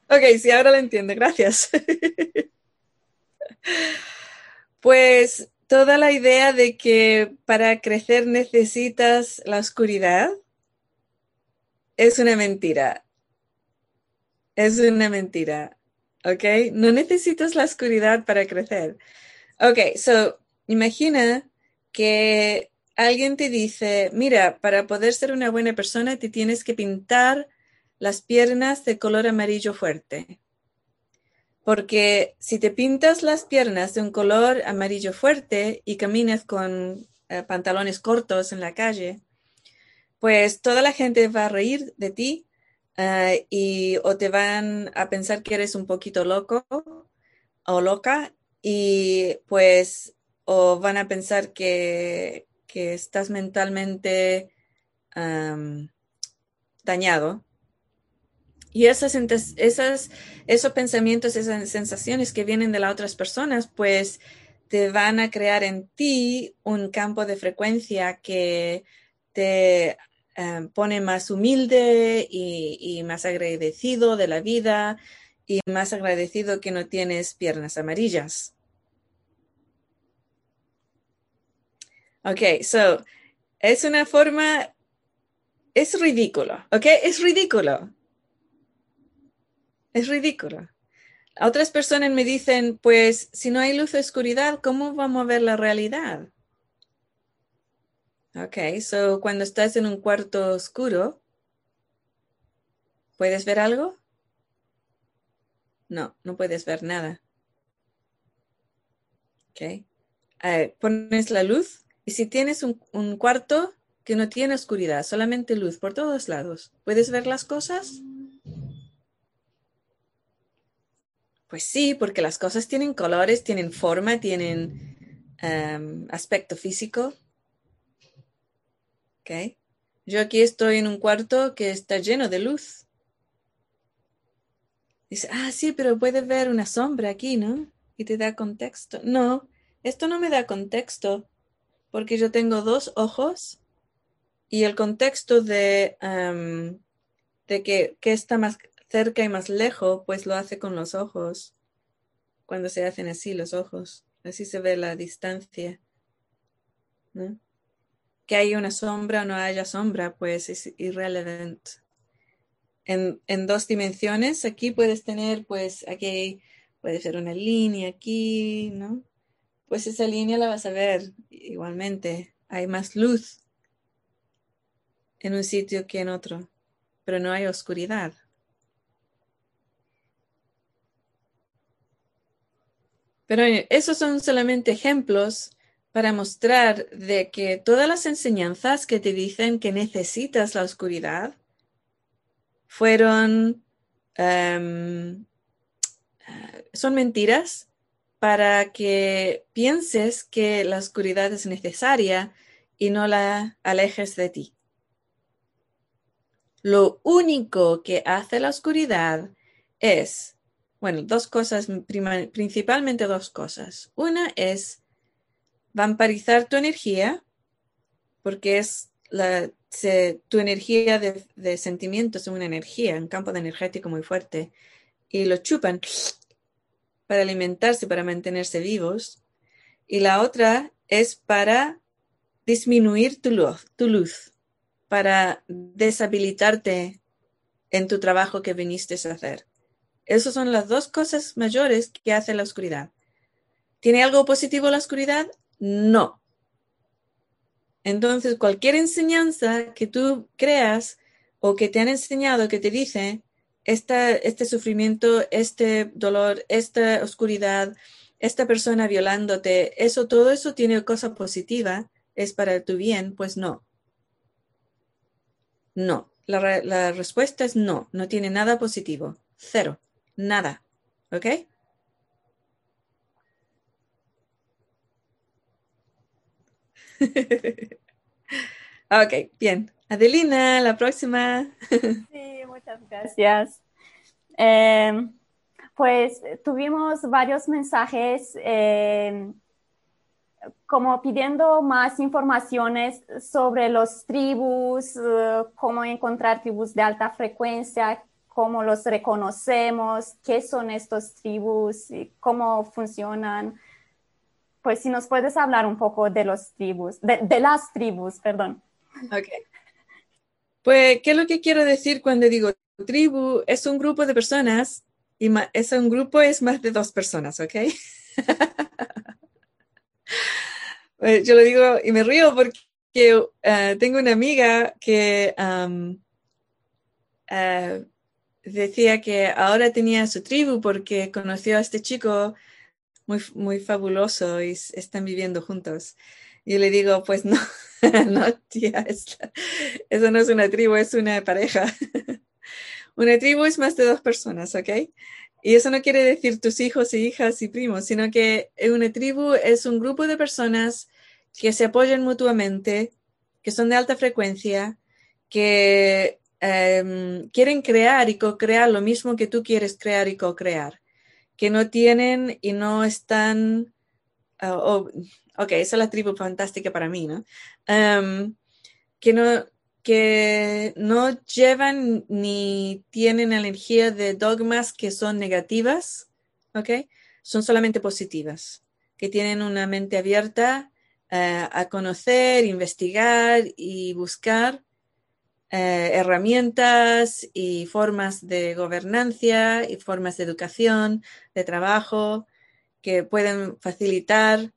ok, sí, ahora lo entiendo, gracias. pues toda la idea de que para crecer necesitas la oscuridad es una mentira. Es una mentira. ¿Ok? No necesitas la oscuridad para crecer. Ok, so imagina que alguien te dice, mira, para poder ser una buena persona te tienes que pintar las piernas de color amarillo fuerte. Porque si te pintas las piernas de un color amarillo fuerte y caminas con eh, pantalones cortos en la calle, pues toda la gente va a reír de ti eh, y o te van a pensar que eres un poquito loco o loca y pues o van a pensar que, estás mentalmente dañado. Y esas, esas, esos pensamientos, esas sensaciones que vienen de las otras personas, pues te van a crear en ti un campo de frecuencia que te pone más humilde y, más agradecido de la vida y más agradecido que no tienes piernas amarillas. Ok, so es una forma, es ridículo, ok, es ridículo. Es ridículo. Otras personas me dicen, pues si no hay luz o oscuridad, ¿cómo vamos a ver la realidad? Ok, so cuando estás en un cuarto oscuro, ¿puedes ver algo? No, no puedes ver nada. Ok. pones la luz y si tienes un, cuarto que no tiene oscuridad, solamente luz por todos lados, ¿puedes ver las cosas? Pues sí, porque las cosas tienen colores, tienen forma, tienen um, aspecto físico. ¿ok? Yo aquí estoy en un cuarto que está lleno de luz. Dice, ah, sí, pero puedes ver una sombra aquí, ¿no? Y te da contexto. No, esto no me da contexto, porque yo tengo dos ojos y el contexto de, de que, que está más cerca y más lejos, pues lo hace con los ojos, cuando se hacen así los ojos. Así se ve la distancia. ¿no? que haya una sombra o no haya sombra, pues es irrelevante. En, dos dimensiones, aquí puedes tener, pues aquí puede ser una línea aquí, ¿no? Pues esa línea la vas a ver igualmente. Hay más luz en un sitio que en otro, pero no hay oscuridad. Pero esos son solamente ejemplos para mostrar de que todas las enseñanzas que te dicen que necesitas la oscuridad fueron, em, eh, son mentiras para que pienses que la oscuridad es necesaria y no la alejes de ti. Lo único que hace la oscuridad es, bueno, dos cosas, principalmente dos cosas. Una es vampirizar tu energía porque es la, tu energía de, de sentimiento es una energía, un campo energético muy fuerte, y lo chupan para alimentarse, para mantenerse vivos. Y la otra es para disminuir tu luz, tu luz, para deshabilitarte en tu trabajo que viniste a hacer. Esas son las dos cosas mayores que hace la oscuridad. ¿Tiene algo positivo la oscuridad? No. Entonces, cualquier enseñanza que tú creas o que te han enseñado que te dice este sufrimiento, este dolor, esta oscuridad, esta persona violándote, eso, todo eso tiene cosa positiva, es para tu bien, pues no. No. La, la respuesta es no, no tiene nada positivo. Cero. Nada. ¿Ok? ok, bien. Adelina, la próxima. sí, muchas gracias. Em, pues tuvimos varios mensajes em, como pidiendo más informaciones sobre los tribus, eh, cómo encontrar tribus de alta frecuencia, cómo los reconocemos, qué son estos tribus, cómo funcionan. Pues si nos puedes hablar un poco de los tribus, de, de las tribus, perdón. Ok. Pues, ¿qué es lo que quiero decir cuando digo tribu? Es un grupo de personas y es un grupo es más de dos personas, ¿ok? Pues, yo lo digo y me río porque eh, tengo una amiga que eh, decía que ahora tenía su tribu porque conoció a este chico muy, muy fabuloso y están viviendo juntos. Y le digo, pues no, no, tía, eso no es una tribu, es una pareja. una tribu es más de dos personas, ¿ok? Y eso no quiere decir tus hijos y hijas y primos, sino que una tribu es un grupo de personas que se apoyan mutuamente, que son de alta frecuencia, que em, quieren crear y co-crear lo mismo que tú quieres crear y co-crear, que no tienen y no están, uh, ok, esa es la tribu fantástica para mí, ¿no? Em, que no que no llevan ni tienen energía de dogmas que son negativas, ¿ok? Son solamente positivas, que tienen una mente abierta eh, a conocer, investigar y buscar eh, herramientas y formas de gobernanza y formas de educación, de trabajo, que pueden facilitar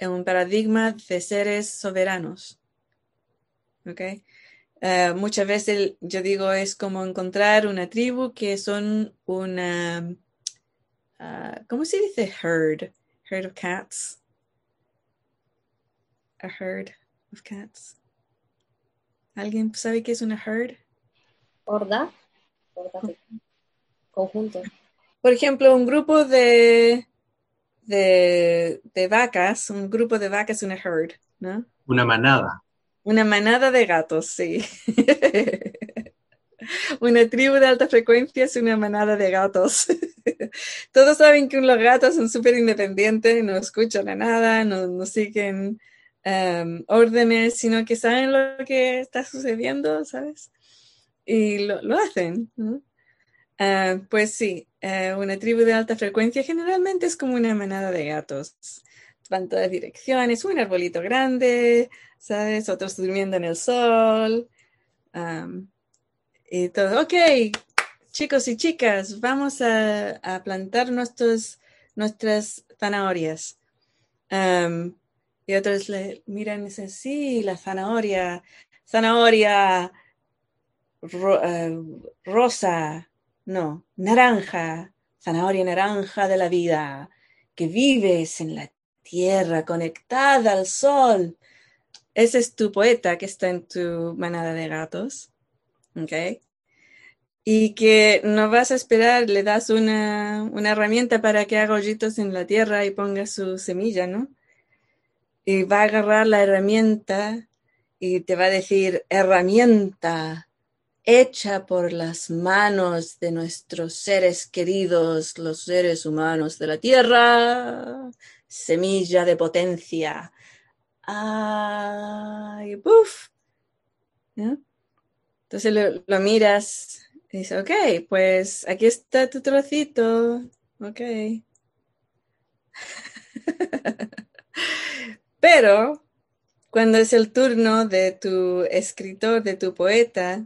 un paradigma de seres soberanos. ¿Okay? Eh, muchas veces yo digo es como encontrar una tribu que son una, ah, ¿cómo se dice herd? Herd of cats. A herd of cats. ¿Alguien sabe qué es una herd? Horda. Conjunto. Por ejemplo, un grupo de de, vacas, un grupo de vacas, una herd, ¿no? Una manada. Una manada de gatos, sí. una tribu de alta frecuencia es una manada de gatos. Todos saben que los gatos son súper independientes, no escuchan a nada, no, siguen um, órdenes, sino que saben lo que está sucediendo, ¿sabes? Y lo, hacen. ¿no? Ah, pues sí, eh, una tribu de alta frecuencia generalmente es como una manada de gatos. Van todas direcciones, un arbolito grande, ¿sabes? Otros durmiendo en el sol. y todo. Ok, chicos y chicas, vamos a, plantar nuestros, nuestras zanahorias. y otros le miran y dicen, sí, la zanahoria, zanahoria eh, rosa, no, naranja, zanahoria naranja de la vida, que vives en la tierra conectada al sol. Ese es tu poeta que está en tu manada de gatos. ¿Ok? Y que no vas a esperar, le das una, una herramienta para que haga hoyitos en la tierra y ponga su semilla, ¿no? Y va a agarrar la herramienta y te va a decir, herramienta, hecha por las manos de nuestros seres queridos, los seres humanos de la tierra, semilla de potencia, ¡ay! ¡Buf! Entonces lo, miras y dices, ok, pues aquí está tu trocito. Ok. Pero cuando es el turno de tu escritor, de tu poeta,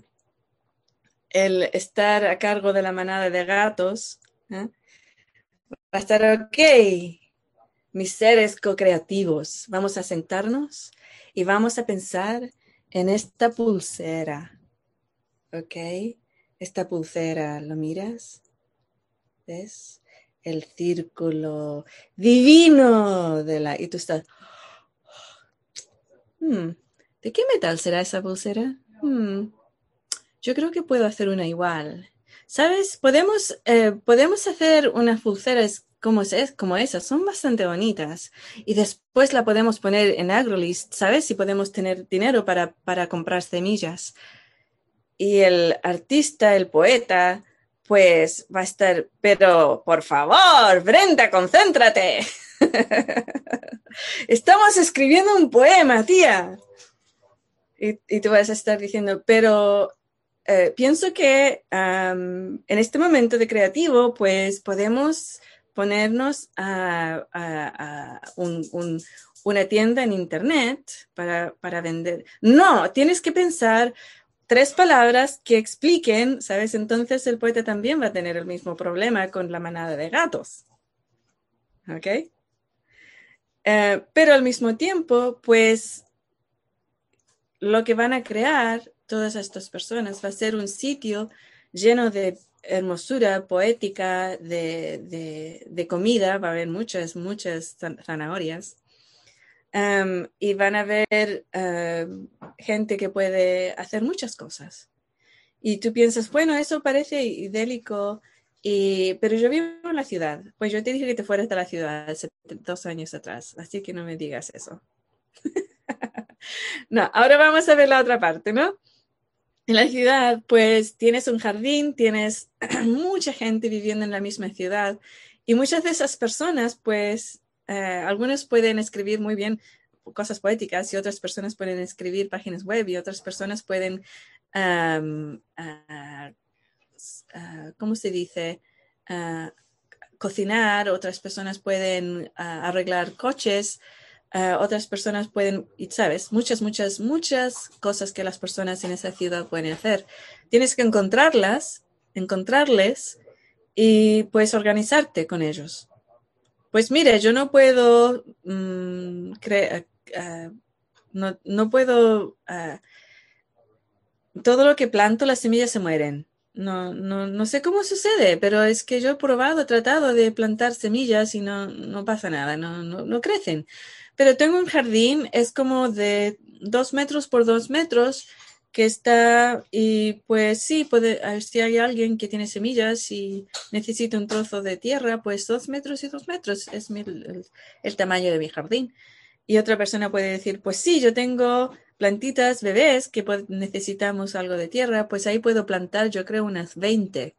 el estar a cargo de la manada de gatos, ¿eh? va a estar ok, mis seres co-creativos, vamos a sentarnos y vamos a pensar en esta pulsera, ¿ok? Esta pulsera, ¿lo miras? ¿Ves? El círculo divino de la... Y tú estás... Hmm, ¿De qué metal será esa pulsera? Hmm, yo creo que puedo hacer una igual. ¿Sabes? Podemos, eh, podemos hacer unas pulseras como, es, como esas, son bastante bonitas. Y después la podemos poner en AgroList, ¿sabes? Si podemos tener dinero para, para comprar semillas. Y el artista, el poeta, pues va a estar, pero por favor, Brenda, concéntrate. Estamos escribiendo un poema, tía. Y, y, tú vas a estar diciendo, pero eh, pienso que en este momento de creativo, pues podemos ponernos a, una tienda en Internet para, para vender. No, tienes que pensar tres palabras que expliquen, ¿sabes? Entonces el poeta también va a tener el mismo problema con la manada de gatos. ¿Ok? Eh, pero al mismo tiempo, pues lo que van a crear todas estas personas. Va a ser un sitio lleno de hermosura poética, de, comida, va a haber muchas, muchas zanahorias. Y van a ver gente que puede hacer muchas cosas. Y tú piensas, bueno, eso parece idélico, y, pero yo vivo en la ciudad. Pues yo te dije que te fueras de la ciudad dos años atrás, así que no me digas eso. no, ahora vamos a ver la otra parte, ¿no? En la ciudad, pues tienes un jardín, tienes mucha gente viviendo en la misma ciudad y muchas de esas personas, pues, eh, algunos pueden escribir muy bien cosas poéticas y otras personas pueden escribir páginas web y otras personas pueden, um, ¿cómo se dice? Ah, cocinar, otras personas pueden arreglar coches, eh, otras personas pueden, y sabes, muchas, muchas, muchas cosas que las personas en esa ciudad pueden hacer. Tienes que encontrarlas, encontrarles y pues organizarte con ellos. Pues mire, yo no puedo mm, creer, eh, no, no, puedo, uh, todo lo que planto, las semillas se mueren. No, no, no sé cómo sucede, pero es que yo he probado, he tratado de plantar semillas y no, no pasa nada, no, no, no crecen. Pero tengo un jardín, es como de dos metros por dos metros, que está, y pues sí, puede, si hay alguien que tiene semillas y necesita un trozo de tierra, pues dos metros y dos metros es el, tamaño de mi jardín. Y otra persona puede decir, pues sí, yo tengo plantitas bebés que necesitamos algo de tierra, pues ahí puedo plantar, yo creo, unas 20.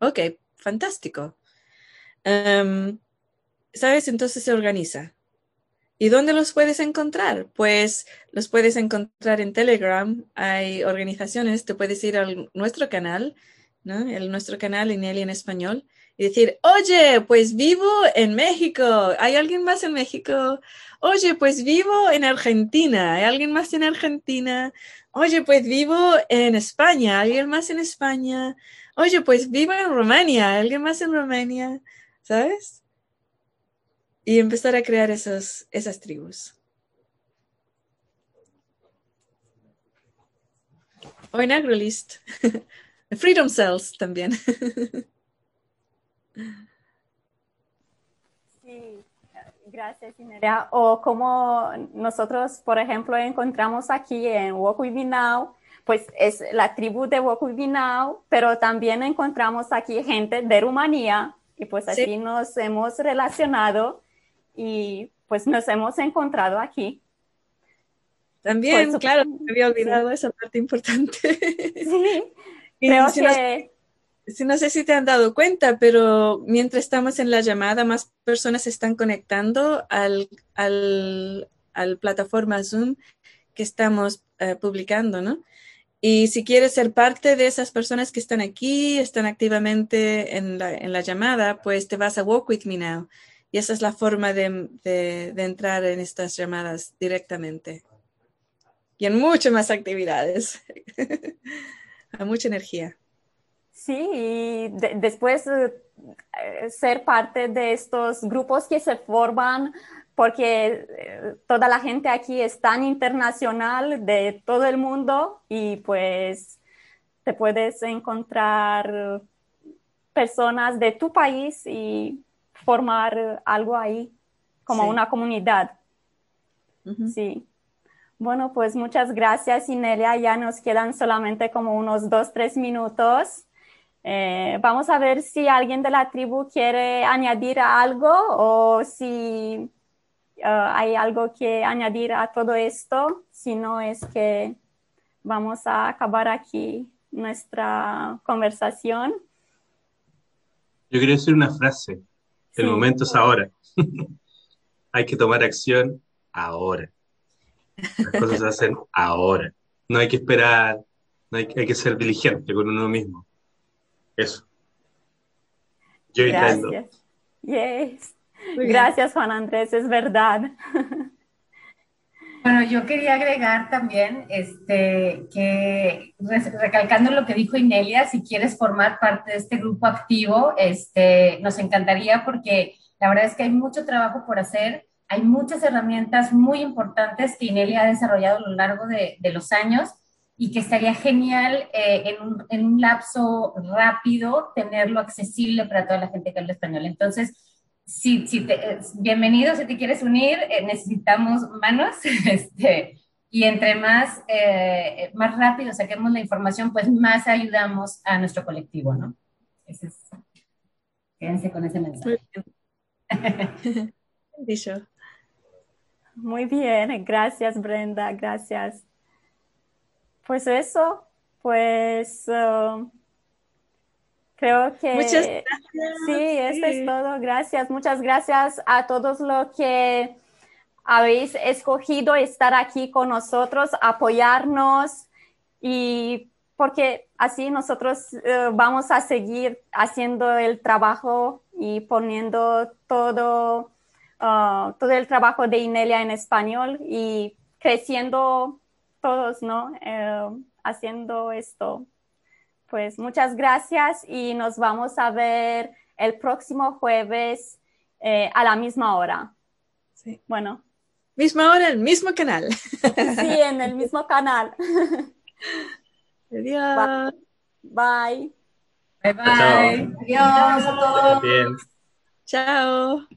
Ok, fantástico. Em, ¿Sabes? Entonces se organiza. ¿Y dónde los puedes encontrar? Pues los puedes encontrar en Telegram. Hay organizaciones, te puedes ir a nuestro canal, ¿no? El, nuestro canal en en español y decir, oye, pues vivo en México. ¿Hay alguien más en México? Oye, pues vivo en Argentina. ¿Hay alguien más en Argentina? Oye, pues vivo en España. ¿Hay alguien más en España? Oye, pues vivo en Rumania. ¿Hay alguien más en Rumania? ¿Sabes? Y empezar a crear esos, esas tribus. O en AgroList. Freedom Cells también. sí, gracias, Ineria. O como nosotros, por ejemplo, encontramos aquí en Now, pues es la tribu de Now, pero también encontramos aquí gente de Rumanía y pues así nos hemos relacionado y pues nos hemos encontrado aquí. También, claro, me había olvidado esa parte importante. Sí, creo que... No, sé si te han dado cuenta, pero mientras estamos en la llamada, más personas se están conectando al, la plataforma Zoom que estamos eh, publicando, ¿no? Y si quieres ser parte de esas personas que están aquí, están activamente en la, en la llamada, pues te vas a Walk With Me Now. Y esa es la forma de, de, entrar en estas llamadas directamente. Y en muchas más actividades. a mucha energía. Sí, y de, después eh, ser parte de estos grupos que se forman porque eh, toda la gente aquí es tan internacional de todo el mundo y pues te puedes encontrar personas de tu país y formar algo ahí como sí. una comunidad. Uh -huh. Sí. Bueno, pues muchas gracias, Inelia. Ya nos quedan solamente como unos dos, tres minutos. Eh, vamos a ver si alguien de la tribu quiere añadir algo o si uh, hay algo que añadir a todo esto. Si no, es que vamos a acabar aquí nuestra conversación. Yo quería decir una frase. El sí. momento es ahora. hay que tomar acción ahora. Las cosas se hacen ahora. No hay que esperar, no hay, hay, que ser diligente con uno mismo. Eso. Yo Gracias. Intento. Yes. Gracias, Juan Andrés, es verdad. Bueno, yo quería agregar también este, que, recalcando lo que dijo Inelia, si quieres formar parte de este grupo activo, este, nos encantaría porque la verdad es que hay mucho trabajo por hacer hay muchas herramientas muy importantes que Inelia ha desarrollado a lo largo de, de los años y que estaría genial eh, en, un, en, un, lapso rápido tenerlo accesible para toda la gente que habla español. Entonces, si, si te, eh, bienvenido, si te quieres unir, eh, necesitamos manos. Este, y entre más, eh, más rápido saquemos la información, pues más ayudamos a nuestro colectivo, ¿no? Ese es, quédense con ese mensaje. Dicho. Muy bien, gracias Brenda, gracias. Pues eso, pues uh, creo que Muchas gracias. sí, sí. es todo. Gracias, muchas gracias a todos los que habéis escogido estar aquí con nosotros, apoyarnos y porque así nosotros uh, vamos a seguir haciendo el trabajo y poniendo todo uh, todo el trabajo de Inelia en español y creciendo todos, ¿no? Eh, haciendo esto. Pues muchas gracias y nos vamos a ver el próximo jueves eh, a la misma hora. Sí. Bueno. Misma hora, el mismo canal. Sí, en el mismo canal. Adiós. Bye. Bye bye. bye. Adiós a todos. Bien. Chao.